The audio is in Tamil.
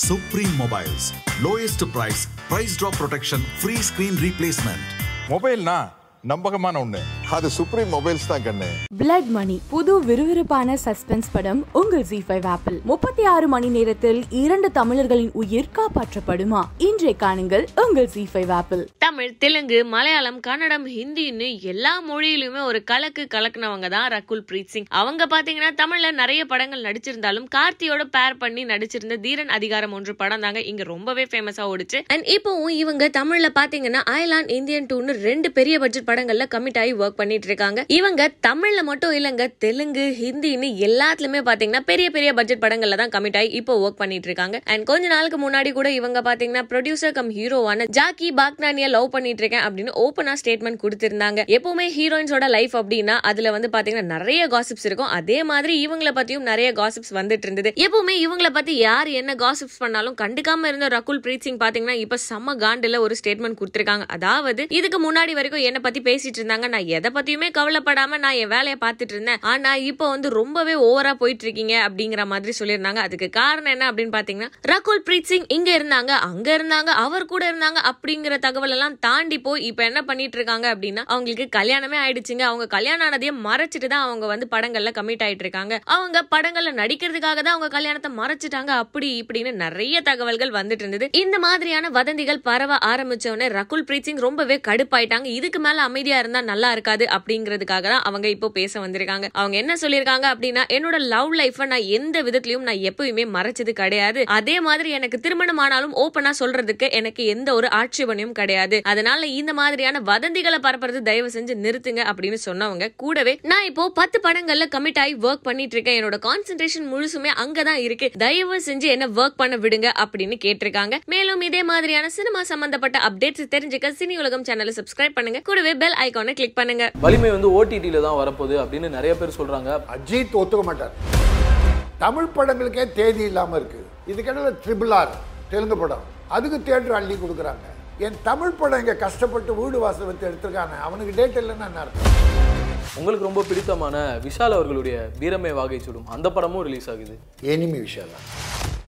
Supreme mobiles lowest price price drop protection free screen replacement மொபைல்னா நம்பகமான ஒன்று அது சுப்ரீம் மொபைல்ஸ் தான் கண்ணு. பிளட் மணி புது விறுவிறுப்பான சஸ்பென்ஸ் படம் உங்கள் ஜி ஃபைவ் ஆப்பிள் முப்பத்தி ஆறு மணி நேரத்தில் இரண்டு தமிழர்களின் உயிர் காப்பாற்றப்படுமா? இன்றை காணுங்கள் உங்கள் Zee five app Tamil Telugu Malayalam Kannada ஹிந்தின்னு எல்லா மொழியிலுமே ஒரு கலக்கு கலக்குனவங்க தான் ரகுல் பிரீத் சிங். அவங்க பாத்தீங்கன்னா தமிழ்ல நிறைய படங்கள் நடிச்சிருந்தாலும் கார்த்தியோட பேர் பண்ணி நடிச்சிருந்த தீரன் அதிகாரம் ஒன்று படம் தாங்க இங்க ரொம்பவே ஃபேமஸா ஓடுச்சு. அண்ட் இப்போவும் இவங்க தமிழ்ல பாத்தீங்கன்னா அயலான் இந்தியன் டூன்னு ரெண்டு பெரிய பட்ஜெட் படங்கள்ல கமிட் ஆகி ஒர்க் பண்ணிட்டு இருக்காங்க. இவங்க தமிழ்ல மட்டும் இல்லங்க தெலுங்கு ஹிந்தின்னு எல்லாத்துலயுமே பாத்தீங்கன்னா பெரிய பெரிய பட்ஜெட் படங்கள்ல தான் கமிட் ஆகி இப்போ ஒர்க் பண்ணிட்டு இருக்காங்க. அண்ட் கொஞ்ச நாளுக்கு முன்னாடி கூட இவங்க பாத்தீங்கன்னா ப்ரொடியூசர் கம் ஹீரோவான ஜாக்கி பாக்னானிய லவ் பண்ணிட்டு இருக்கேன் அப்படின்னு ஓப்பனா ஸ்டேட்மெண்ட் கொடுத்திருந்தாங்க. எப்பவுமே ஹீரோயின்ஸோட லைஃப் அப்படின்னா அதுல வந்து பாத்தீங்கன்னா நிறைய காசிப்ஸ் இருக்கும். அதே மாதிரி இவங்கள பத்தியும் நிறைய காசிப்ஸ் வந்துட்டு இருந்தது. எப்பவுமே இவங்களை பத்தி யார் என்ன காசிப்ஸ் பண்ணாலும் கண்டுக்காம இருந்த ரகுல் பிரீத் சிங் பாத்தீங்கன்னா இப்ப செம்ம காண்டுல ஒரு ஸ்டேட்மெண்ட் கொடுத்திருக்காங்க. அதாவது இதுக்கு முன்னாடி வரைக்கும் என்ன பத்தி பேசிட்டு இருந்தாங்க. நான் எதை பத்தியுமே கவலைப்படாம நான் என் வேலையை பார்த்துட்டு இருந்தேன். ஆனா இப்போ வந்து ரொம்பவே ஓவரா போயிட்டு இருக்கீங்க அப்படிங்கிற மாதிரி சொல்லியிருந்தாங்க. அதுக்கு காரணம் என்ன அப்படின்னு பாத்தீங்கன்னா ரகுல் பிரீத் சிங் இங்க இருந்தாங்க அங்க இருந்தாங்க அவர் கூட இருந்தாங்க அப்படிங்கிற தகவல் எல்லாம் தாண்டி போய் இப்ப என்ன பண்ணிட்டு இருக்காங்க அப்படின்னா அவங்களுக்கு கல்யாணமே ஆயிடுச்சுங்க. அவங்க கல்யாணம் ஆனதையும் மறைச்சிட்டு தான் அவங்க வந்து படங்கள்ல கமிட் ஆயிட்டு இருக்காங்க அவங்க படங்கள்ல நடிக்கிறதுக்காக தான் அவங்க கல்யாணத்தை மறைச்சிட்டாங்க அப்படி இப்படின்னு நிறைய தகவல்கள் வந்துட்டு இருந்தது. இந்த மாதிரியான வதந்திகள் பரவ ஆரம்பிச்ச உடனே ரகுல் பிரீத் சிங் ரொம்பவே கடுப்பாயிட்டாங்க. இதுக்கு மேல அமைதியா இருந்தா நல்லா இருக்காது அப்படிங்கிறதுக்காக தான் அவங்க இப்போ பேச வந்திருக்காங்க. அவங்க என்ன சொல்லியிருக்காங்க அப்படின்னா என்னோட லவ் லைஃப நான் எந்த விதத்திலயும் நான் எப்பயுமே மறைச்சது கிடையாது. அதே மாதிரி எனக்கு திருமணம் ஆனாலும் ஓப்பனா சொல்றதுக்கு எனக்கு எந்த ஒரு ஆட்சேபனையும் கிடையாது. அதனால இந்த மாதிரியான வதந்திகளை பரப்புறது தயவு செஞ்சு நிறுத்துங்க அப்படின்னு சொன்னவங்க கூடவே நான் இப்போ பத்து படங்கள்ல கமிட் ஆகி ஒர்க் பண்ணிட்டு இருக்கேன். என்னோட கான்சென்ட்ரேஷன் முழுசுமே அங்கதான் இருக்கு. தயவு செஞ்சு என்ன ஒர்க் பண்ண விடுங்க அப்படின்னு கேட்டிருக்காங்க. மேலும் இதே மாதிரியான சினிமா சம்பந்தப்பட்ட அப்டேட்ஸ் தெரிஞ்சுக்க சினி உலகம் சேனலை சப்ஸ்கிரைப் பண்ணுங்க. கூடவே பெல் ஐக்கானை கிளிக் பண்ணுங்க. வலிமை வந்து ஓடிடியில தான் வரப்போகுது அப்படின்னு நிறைய பேர் சொல்றாங்க. அஜித் ஒத்துக்க மாட்டார். தமிழ் படங்களுக்கே தேதி இல்லாமல் இருக்கு. இதுக்கிடையில் ட்ரிபிள் ஆர் தெலுங்கு படம். அதுக்கு தேட்டர் அள்ளி கொடுக்குறாங்க. என் தமிழ் படம் இங்கே கஷ்டப்பட்டு வீடு வாசல் வச்சு எடுத்திருக்காங்க அவனுக்கு டேட் இல்லைன்னா என்ன அர்த்தம்? உங்களுக்கு ரொம்ப பிடித்தமான விஷால் அவர்களுடைய வீரமே வாகை சுடும். அந்த படமும் ரிலீஸ் ஆகுது. எனிமி விஷயம்